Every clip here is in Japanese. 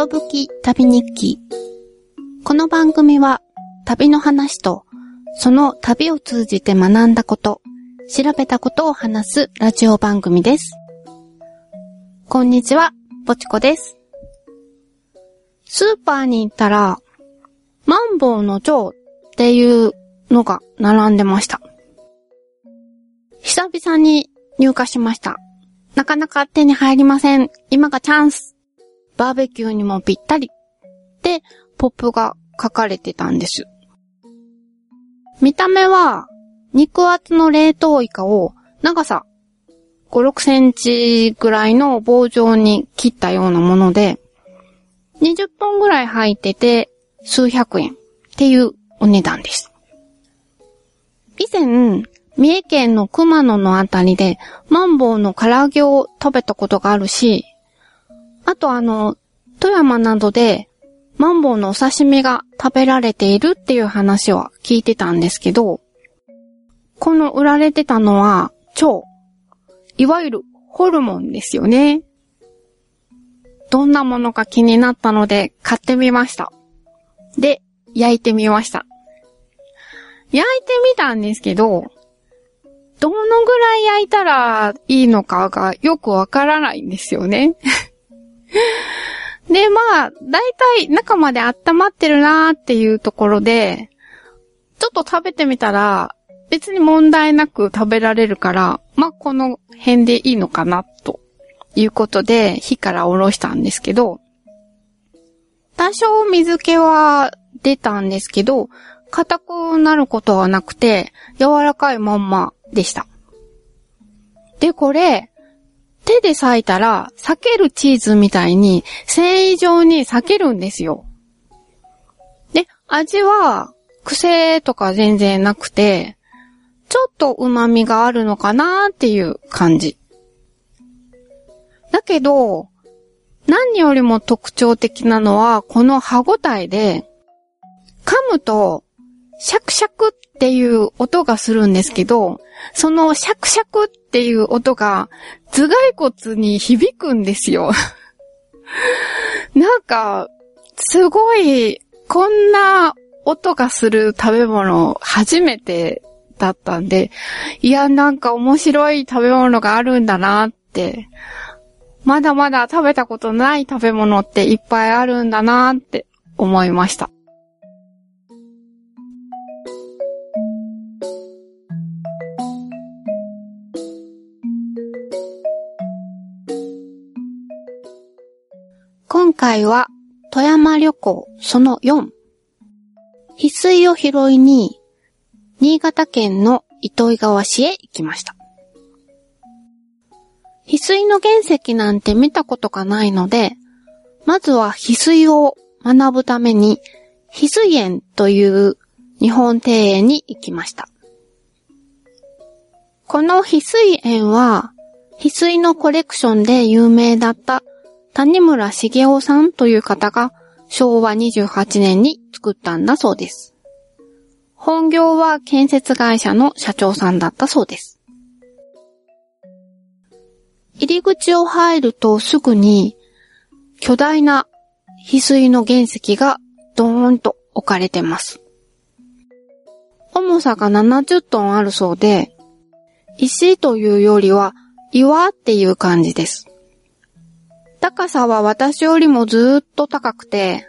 ことぶき旅日記。この番組は旅の話とその旅を通じて学んだこと、調べたことを話すラジオ番組です。こんにちは、ぼちこです。スーパーに行ったら、マンボウの蝶っていうのが並んでました。久々に入荷しました。なかなか手に入りません。今がチャンス。バーベキューにもぴったり。って、ポップが書かれてたんです。見た目は、肉厚の冷凍イカを長さ5、6センチぐらいの棒状に切ったようなもので、20本ぐらい入ってて数百円っていうお値段です。以前、三重県の熊野のあたりでマンボウの唐揚げを食べたことがあるし、あとあの、富山などでマンボウのお刺身が食べられているっていう話は聞いてたんですけど、この売られてたのは腸。いわゆるホルモンですよね。どんなものか気になったので買ってみました。で、焼いてみました。焼いてみたんですけど、どのぐらい焼いたらいいのかがよくわからないんですよね。で、まあ、だいたい中まで温まってるなーっていうところで、ちょっと食べてみたら、別に問題なく食べられるから、まあ、この辺でいいのかな、ということで、火から下ろしたんですけど、多少水気は出たんですけど、硬くなることはなくて、柔らかいまんまでした。で、これ、手で裂いたら、裂けるチーズみたいに、繊維状に裂けるんですよ。で、味は、癖とか全然なくて、ちょっと旨味があるのかなっていう感じ。だけど、何よりも特徴的なのは、この歯ごたえで、噛むと、シャクシャクっっていう音がするんですけど、そのシャクシャクっていう音が頭蓋骨に響くんですよ。なんか、すごい、こんな音がする食べ物初めてだったんで、いや、なんか面白い食べ物があるんだなって、まだまだ食べたことない食べ物っていっぱいあるんだなって思いました。回は富山旅行その4。翡翠を拾いに、新潟県の糸魚川市へ行きました。翡翠の原石なんて見たことがないので、まずは翡翠を学ぶために、翡翠園という日本庭園に行きました。この翡翠園は、翡翠のコレクションで有名だった谷村茂雄さんという方が昭和28年に作ったんだそうです。本業は建設会社の社長さんだったそうです。入り口を入るとすぐに巨大な翡翠の原石がドーンと置かれてます。重さが70トンあるそうで、石というよりは岩っていう感じです。高さは私よりもずっと高くて、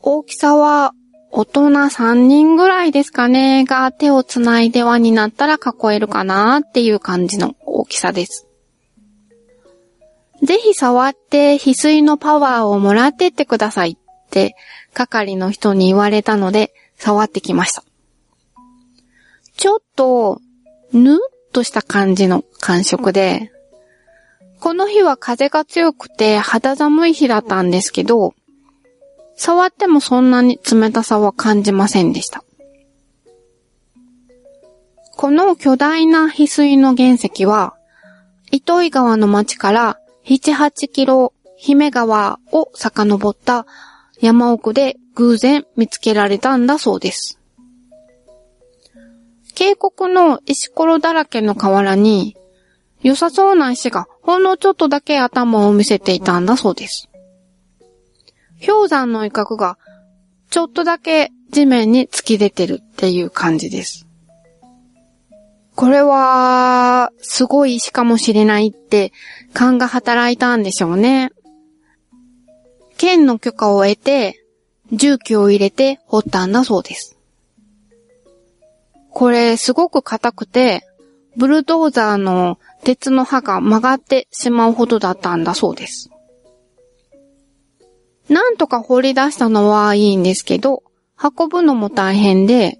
大きさは大人3人ぐらいですかねが手をつないで輪になったら囲えるかなっていう感じの大きさです。ぜひ触って翡翠のパワーをもらってってくださいって係の人に言われたので触ってきました。ちょっとぬっとした感じの感触で、この日は風が強くて肌寒い日だったんですけど、触ってもそんなに冷たさは感じませんでした。この巨大な翡翠の原石は、糸魚川の町から7、8キロ姫川を遡った山奥で偶然見つけられたんだそうです。渓谷の石ころだらけの河原に、良さそうな石がほんのちょっとだけ頭を見せていたんだそうです。氷山の一角がちょっとだけ地面に突き出てるっていう感じです。これは、すごい石かもしれないって勘が働いたんでしょうね。県の許可を得て、重機を入れて掘ったんだそうです。これすごく硬くて、ブルドーザーの鉄の刃が曲がってしまうほどだったんだそうです。なんとか掘り出したのはいいんですけど、運ぶのも大変で、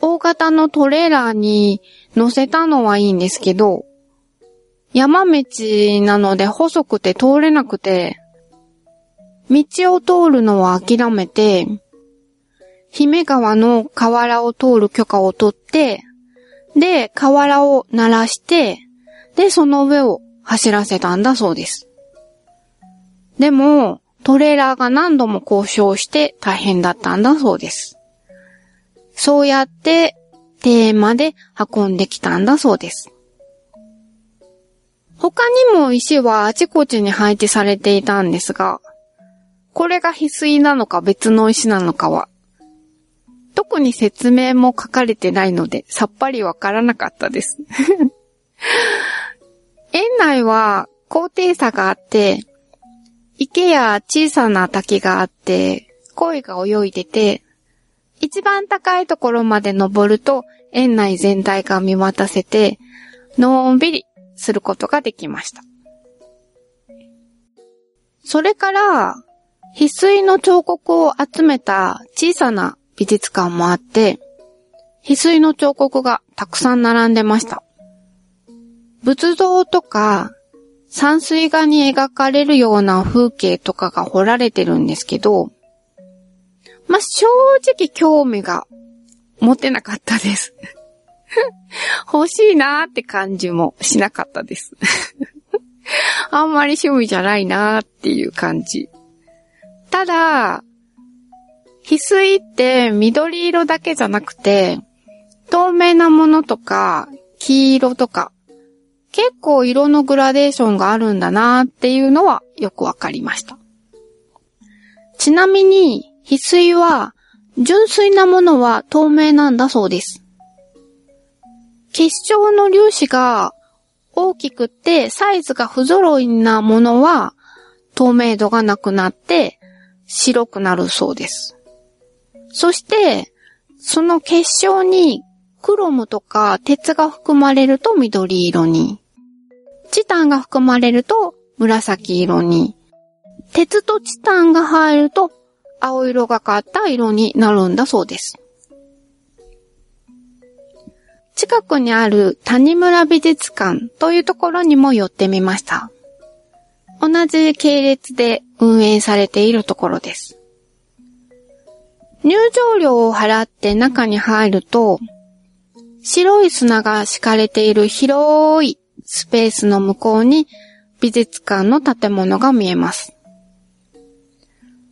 大型のトレーラーに乗せたのはいいんですけど、山道なので細くて通れなくて、道を通るのを諦めて、姫川の河原を通る許可を取って、で、河原を鳴らして、で、その上を走らせたんだそうです。でも、トレーラーが何度も交渉して大変だったんだそうです。そうやってテーマで運んできたんだそうです。他にも石はあちこちに配置されていたんですが、これが翡翠なのか別の石なのかは、特に説明も書かれてないのでさっぱりわからなかったです。園内は高低差があって、池や小さな滝があって、鯉が泳いでて、一番高いところまで登ると園内全体が見渡せて、のんびりすることができました。それから、翡翠の彫刻を集めた小さな美術館もあって、翡翠の彫刻がたくさん並んでました。仏像とか山水画に描かれるような風景とかが彫られてるんですけど、まあ、正直興味が持てなかったです。欲しいなーって感じもしなかったです。あんまり趣味じゃないなーっていう感じ。ただ、翡翠って緑色だけじゃなくて、透明なものとか、黄色とか、結構色のグラデーションがあるんだなっていうのはよくわかりました。ちなみに、翡翠は、純粋なものは透明なんだそうです。結晶の粒子が大きくてサイズが不揃いなものは透明度がなくなって白くなるそうです。そして、その結晶にクロムとか鉄が含まれると緑色に。チタンが含まれると紫色に。鉄とチタンが入ると青色がかった色になるんだそうです。近くにある谷村美術館というところにも寄ってみました。同じ系列で運営されているところです。入場料を払って中に入ると、白い砂が敷かれている広いスペースの向こうに美術館の建物が見えます。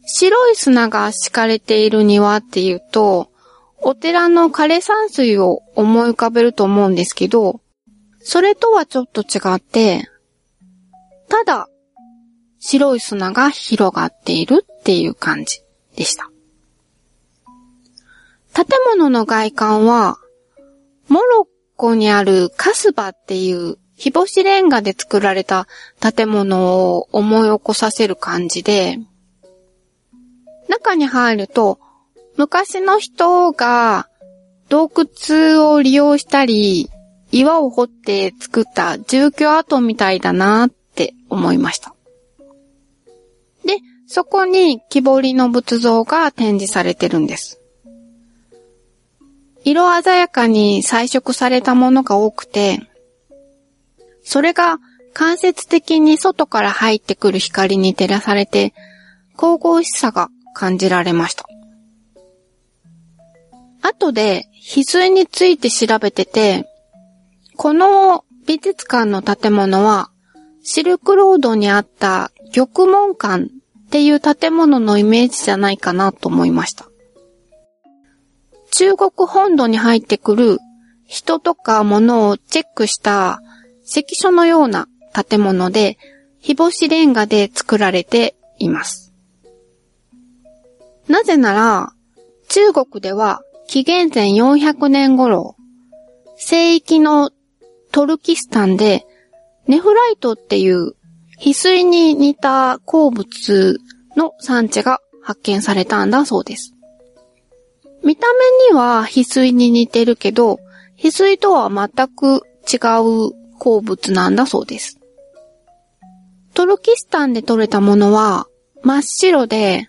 白い砂が敷かれている庭っていうと、お寺の枯山水を思い浮かべると思うんですけど、それとはちょっと違って、ただ、白い砂が広がっているっていう感じでした。建物の外観は、モロッコにあるカスバっていう日干しレンガで作られた建物を思い起こさせる感じで、中に入ると昔の人が洞窟を利用したり、岩を掘って作った住居跡みたいだなって思いました。で、そこに木彫りの仏像が展示されてるんです。色鮮やかに彩色されたものが多くて、それが間接的に外から入ってくる光に照らされて、神々しさが感じられました。後で翡翠について調べてて、この美術館の建物は、シルクロードにあった玉門館っていう建物のイメージじゃないかなと思いました。中国本土に入ってくる人とか物をチェックした関所のような建物で、日干しレンガで作られています。なぜなら、中国では紀元前400年頃、聖域のトルキスタンでネフライトっていう翡翠に似た鉱物の産地が発見されたんだそうです。見た目には翡翠に似てるけど、翡翠とは全く違う鉱物なんだそうです。トルキスタンで採れたものは真っ白で、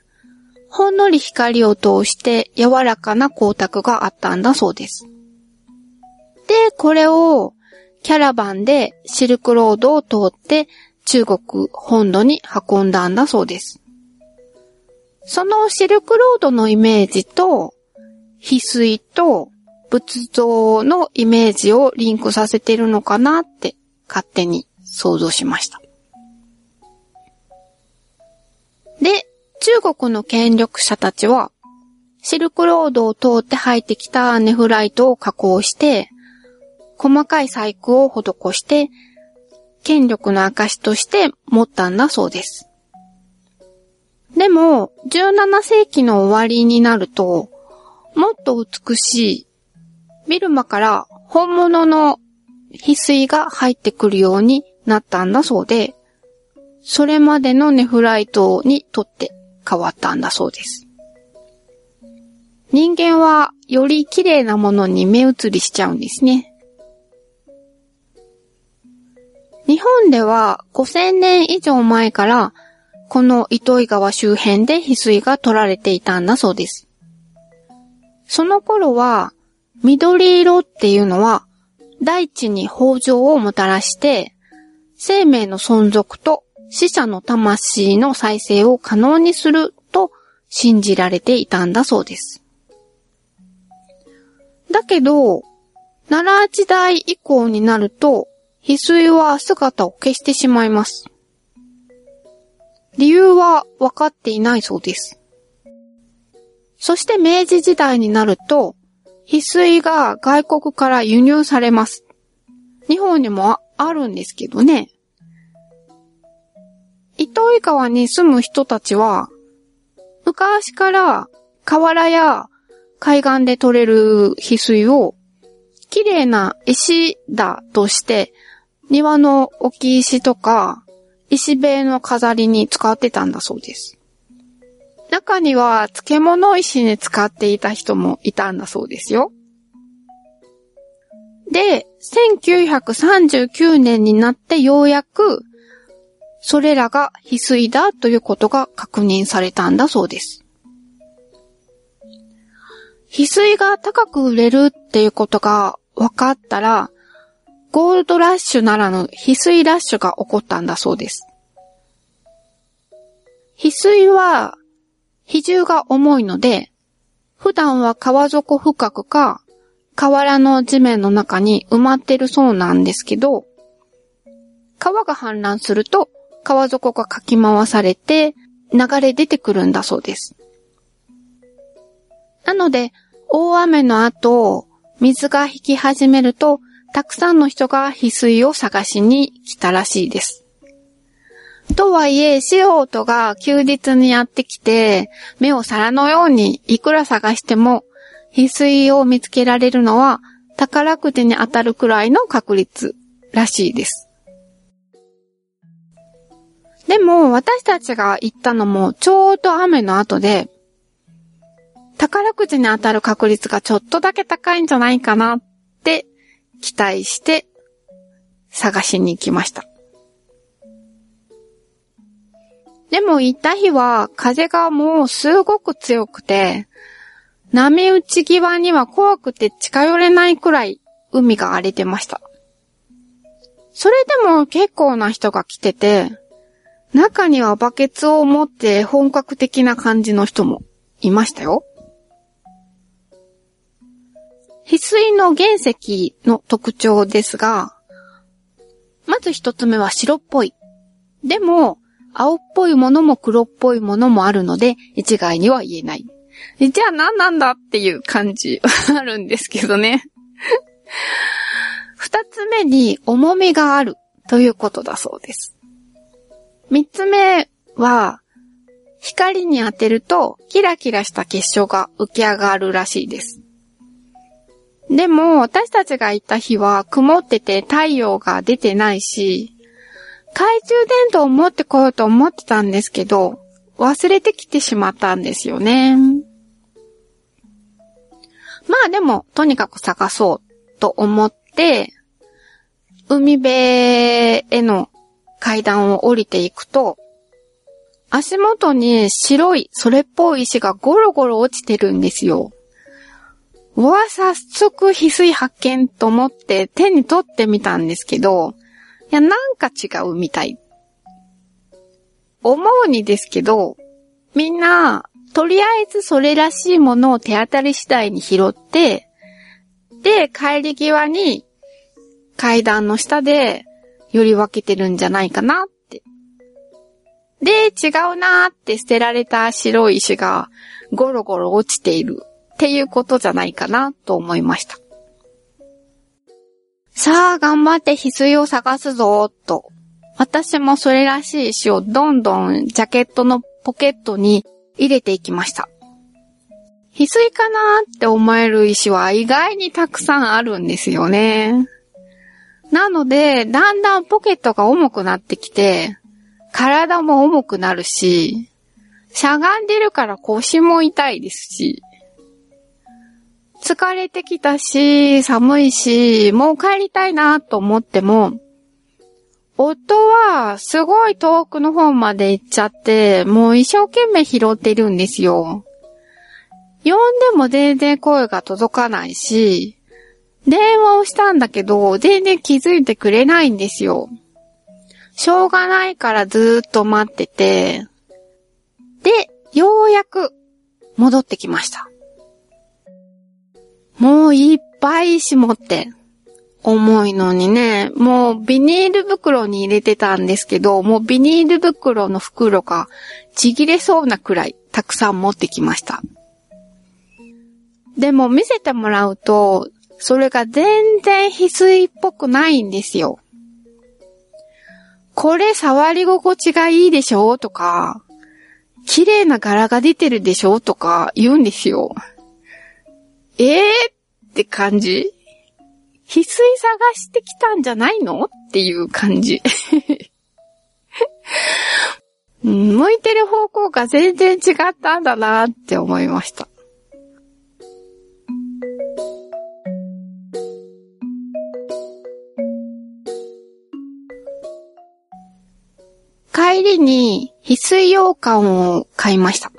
ほんのり光を通して柔らかな光沢があったんだそうです。で、これをキャラバンでシルクロードを通って中国本土に運んだんだそうです。そのシルクロードのイメージと、翡翠と仏像のイメージをリンクさせてるのかなって勝手に想像しました。で、中国の権力者たちは、シルクロードを通って入ってきたネフライトを加工して、細かい細工を施して、権力の証として持ったんだそうです。でも、17世紀の終わりになると、もっと美しい、ビルマから本物の翡翠が入ってくるようになったんだそうで、それまでのネフライトにとって変わったんだそうです。人間はより綺麗なものに目移りしちゃうんですね。日本では5000年以上前からこの糸魚川周辺で翡翠が取られていたんだそうです。その頃は緑色っていうのは大地に豊穣をもたらして生命の存続と死者の魂の再生を可能にすると信じられていたんだそうです。だけど、奈良時代以降になると、翡翠は姿を消してしまいます。理由は分かっていないそうです。そして明治時代になると、翡翠が外国から輸入されます。日本にもあるんですけどね。糸魚川に住む人たちは、昔から河原や海岸で採れる翡翠を綺麗な石だとして庭の置き石とか石塀の飾りに使ってたんだそうです。中には漬物石に使っていた人もいたんだそうですよ。で、1939年になってようやくそれらが翡翠だということが確認されたんだそうです。翡翠が高く売れるっていうことが分かったら、ゴールドラッシュならぬ翡翠ラッシュが起こったんだそうです。翡翠は比重が重いので、普段は川底深くか河原の地面の中に埋まってるそうなんですけど、川が氾濫すると川底がかき回されて流れ出てくるんだそうです。なので、大雨の後、水が引き始めると、たくさんの人が翡翠を探しに来たらしいです。とはいえ、素人が休日にやってきて、目を皿のようにいくら探しても、翡翠を見つけられるのは宝くじに当たるくらいの確率らしいです。でも、私たちが行ったのもちょうど雨の後で、宝くじに当たる確率がちょっとだけ高いんじゃないかなって期待して探しに行きました。でも行った日は風がもうすごく強くて、波打ち際には怖くて近寄れないくらい海が荒れてました。それでも結構な人が来てて、中にはバケツを持って本格的な感じの人もいましたよ。翡翠の原石の特徴ですが、まず一つ目は白っぽい。でも、青っぽいものも黒っぽいものもあるので、一概には言えない。じゃあ何なんだっていう感じはあるんですけどね。二つ目に重みがあるということだそうです。三つ目は、光に当てるとキラキラした結晶が浮き上がるらしいです。でも私たちが行った日は曇ってて太陽が出てないし、懐中電灯を持ってこようと思ってたんですけど、忘れてきてしまったんですよね。まあでも、とにかく探そうと思って、海辺への階段を降りていくと、足元に白いそれっぽい石がゴロゴロ落ちてるんですよ。わ、早速翡翠発見と思って手に取ってみたんですけど、や、なんか違うみたい。思うにですけど、みんな、とりあえずそれらしいものを手当たり次第に拾って、で、帰り際に階段の下でより分けてるんじゃないかなって。で、違うなーって捨てられた白い石がゴロゴロ落ちているっていうことじゃないかなと思いました。さあ、頑張って翡翠を探すぞと。私もそれらしい石をどんどんジャケットのポケットに入れていきました。翡翠かなーって思える石は意外にたくさんあるんですよね。なので、だんだんポケットが重くなってきて、体も重くなるし、しゃがんでるから腰も痛いですし、疲れてきたし、寒いし、もう帰りたいなと思っても、夫はすごい遠くの方まで行っちゃって、もう一生懸命拾ってるんですよ。呼んでも全然声が届かないし、電話をしたんだけど、全然気づいてくれないんですよ。しょうがないからずーっと待ってて、で、ようやく戻ってきました。もういっぱい絞って。重いのにね、もうビニール袋に入れてたんですけど、もうビニール袋の袋がちぎれそうなくらいたくさん持ってきました。でも見せてもらうと、それが全然翡翠っぽくないんですよ。これ触り心地がいいでしょ？とか、綺麗な柄が出てるでしょ？とか言うんですよ。ええー、って感じ？翡翠探してきたんじゃないの？っていう感じ。向いてる方向が全然違ったんだなって思いました。帰りに翡翠羊羹を買いました。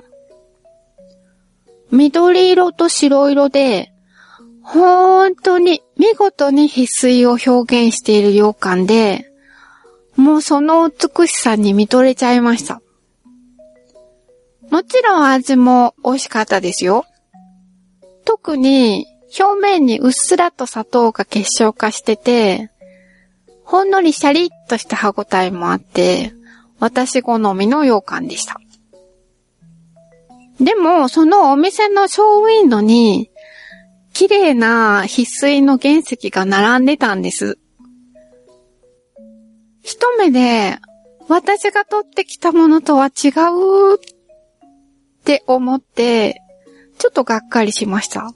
緑色と白色で、本当に見事に翡翠を表現している羊羹で、もうその美しさに見とれちゃいました。もちろん味も美味しかったですよ。特に表面にうっすらと砂糖が結晶化してて、ほんのりシャリッとした歯ごたえもあって、私好みの羊羹でした。でも、そのお店のショーウィンドに、綺麗な翡翠の原石が並んでたんです。一目で、私が取ってきたものとは違うって思って、ちょっとがっかりしました。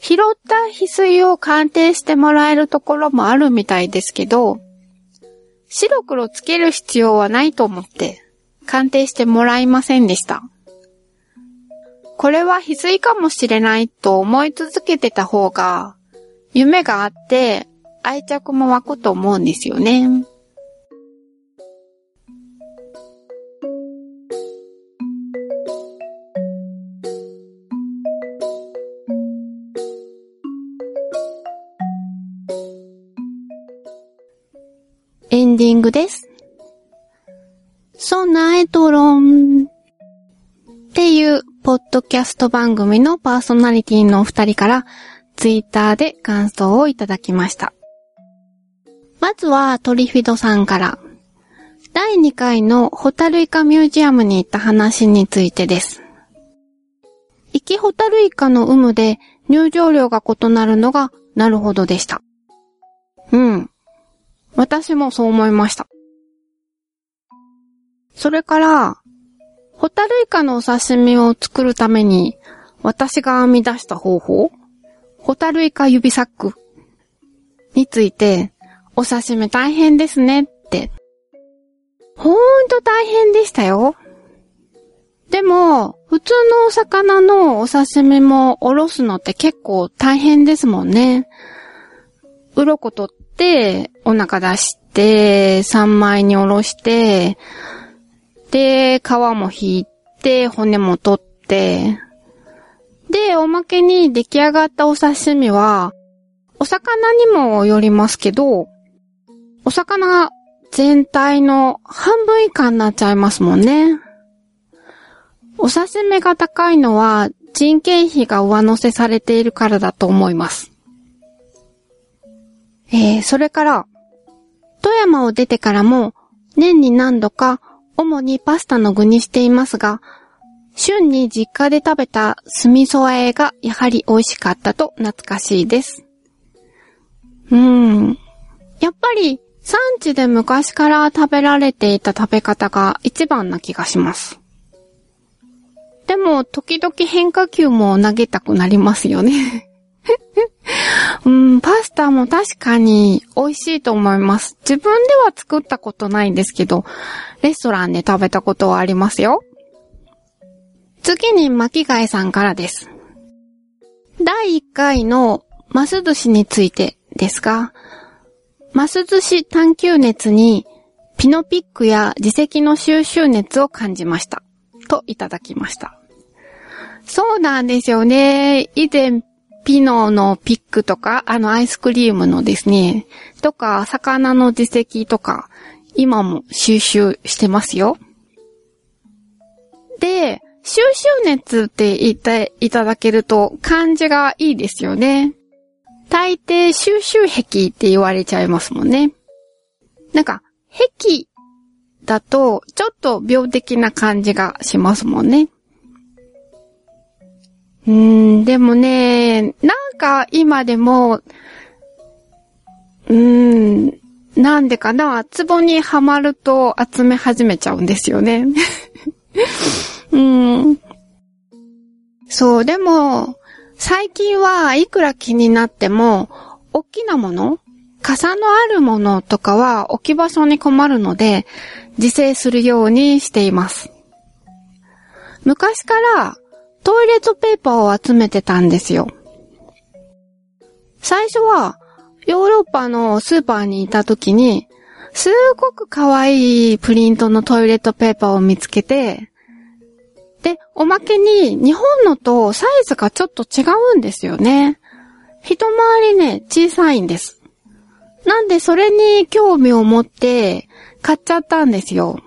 拾った翡翠を鑑定してもらえるところもあるみたいですけど、白黒つける必要はないと思って、鑑定してもらいませんでした。これは翡翠かもしれないと思い続けてた方が、夢があって愛着も湧くと思うんですよね。ャスト番組のパーソナリティのお二人からツイッターで感想をいただきました。まずはトリフィドさんから、第2回のホタルイカミュージアムに行った話についてです。生きホタルイカの有無で入場料が異なるのがなるほどでした。うん。私もそう思いました。それから、ホタルイカのお刺身を作るために、私が編み出した方法、ホタルイカ指サックについて、お刺身大変ですねって。ほーんと大変でしたよ。でも、普通のお魚のお刺身もおろすのって結構大変ですもんね。鱗取って、お腹出して、三枚におろして、で、皮も引いて、骨も取って、で、おまけに出来上がったお刺身は、お魚にもよりますけど、お魚全体の半分以下になっちゃいますもんね。お刺身が高いのは人件費が上乗せされているからだと思います。えー、それから、富山を出てからも年に何度か主にパスタの具にしていますが、旬に実家で食べた酢味噌和えがやはり美味しかったと懐かしいです。うーん。やっぱり産地で昔から食べられていた食べ方が一番な気がします。でも、時々変化球も投げたくなりますよね。うん、パスタも確かに美味しいと思います。自分では作ったことないんですけど、レストランで食べたことはありますよ。次に巻貝さんからです。第1回のマス寿司についてですが、マス寿司探求熱にピノピックや自責の収集熱を感じました。といただきました。そうなんですよね。以前、ピノのピックとか、あのアイスクリームのですね、とか、魚の自責とか、今も収集してますよ。で、収集熱って言っていただけると漢字がいいですよね。大抵収集癖って言われちゃいますもんね。なんか、癖だとちょっと病的な感じがしますもんね。うん、でもね、なんか今でも、うん、なんでかな、ツボにはまると集め始めちゃうんですよね。うん。そう、でも、最近はいくら気になっても、大きなもの傘のあるものとかは置き場所に困るので、自制するようにしています。昔からトイレットペーパーを集めてたんですよ。最初はヨーロッパのスーパーにいた時に、すごく可愛いプリントのトイレットペーパーを見つけて、で、おまけに日本のとサイズがちょっと違うんですよね。一回りね、小さいんです。なんでそれに興味を持って買っちゃったんですよ。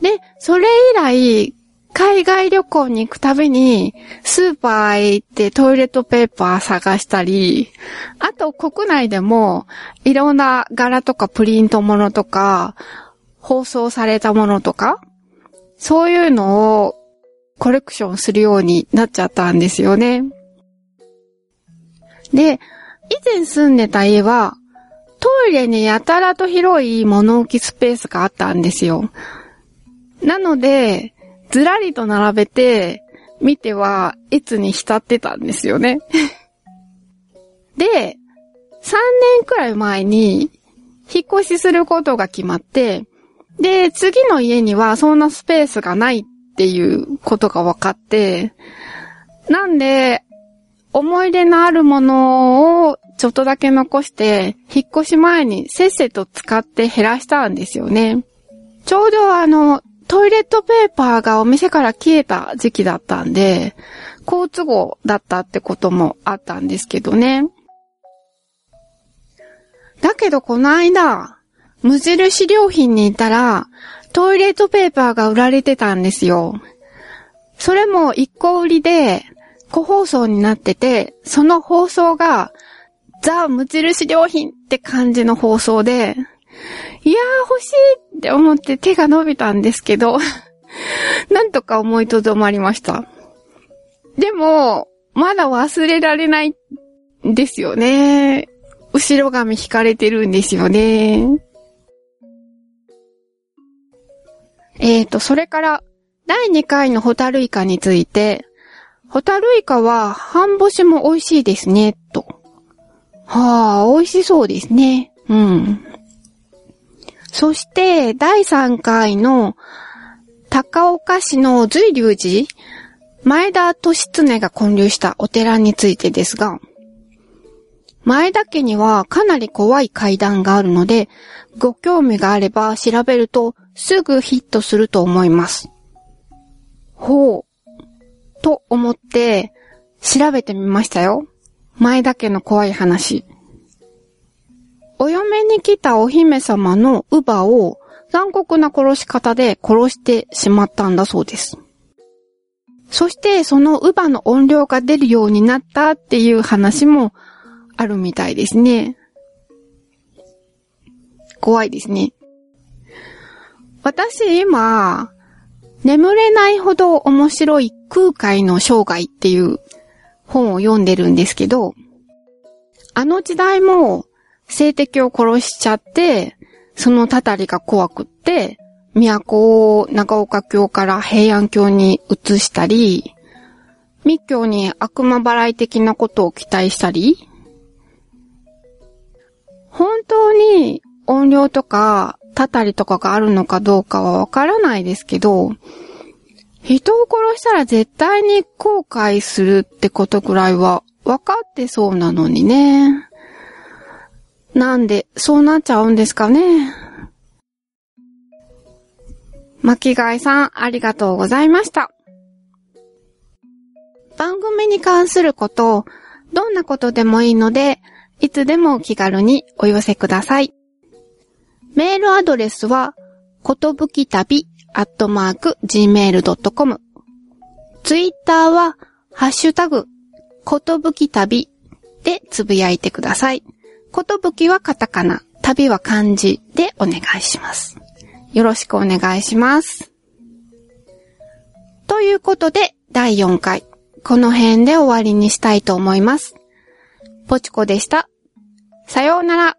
で、それ以来、海外旅行に行くたびに、スーパーへ行ってトイレットペーパー探したり、あと国内でも、いろんな柄とかプリントものとか、放送されたものとか、そういうのをコレクションするようになっちゃったんですよね。で、以前住んでた家は、トイレにやたらと広い物置スペースがあったんですよ。なので、ずらりと並べて、見ては、いつに浸ってたんですよね。で、3年くらい前に、引っ越しすることが決まって、で、次の家にはそんなスペースがないっていうことが分かって、なんで、思い出のあるものをちょっとだけ残して、引っ越し前にせっせと使って減らしたんですよね。ちょうどあの、トイレットペーパーがお店から消えた時期だったんで、好都合だったってこともあったんですけどね。だけどこの間、無印良品に行ったら、トイレットペーパーが売られてたんですよ。それも一個売りで、個包装になってて、その包装が、ザ・無印良品って感じの包装で、いやー欲しいって思って手が伸びたんですけど、なんとか思いとどまりました。でも、まだ忘れられないんですよね。後ろ髪引かれてるんですよね。ええーと、それから、第2回のホタルイカについて、ホタルイカは半干しも美味しいですね、と。はあ、美味しそうですね。うん。そして、第3回の高岡市の随龍寺、前田利常が建立したお寺についてですが、前田家にはかなり怖い階段があるので、ご興味があれば調べるとすぐヒットすると思います。ほう。と思って調べてみましたよ。前田家の怖い話。お嫁に来たお姫様の乳母を残酷な殺し方で殺してしまったんだそうです。そしてその乳母の音量が出るようになったっていう話もあるみたいですね。怖いですね。私今、眠れないほど面白い空海の生涯っていう本を読んでるんですけど、あの時代も性的を殺しちゃって、そのたたりが怖くって、都を長岡京から平安京に移したり、密教に悪魔払い的なことを期待したり、本当に音量とか、たたりとかがあるのかどうかはわからないですけど、人を殺したら絶対に後悔するってことくらいは分かってそうなのにね。なんで、そうなっちゃうんですかね。巻貝さん、ありがとうございました。番組に関すること、どんなことでもいいので、いつでも気軽にお寄せください。メールアドレスは、ことぶき旅アットマーク gmail.com。ツイッターは、ハッシュタグ、ことぶき旅でつぶやいてください。ことぶきはカタカナ、旅は漢字でお願いします。よろしくお願いします。ということで、第4回、この辺で終わりにしたいと思います。ぽちこでした。さようなら。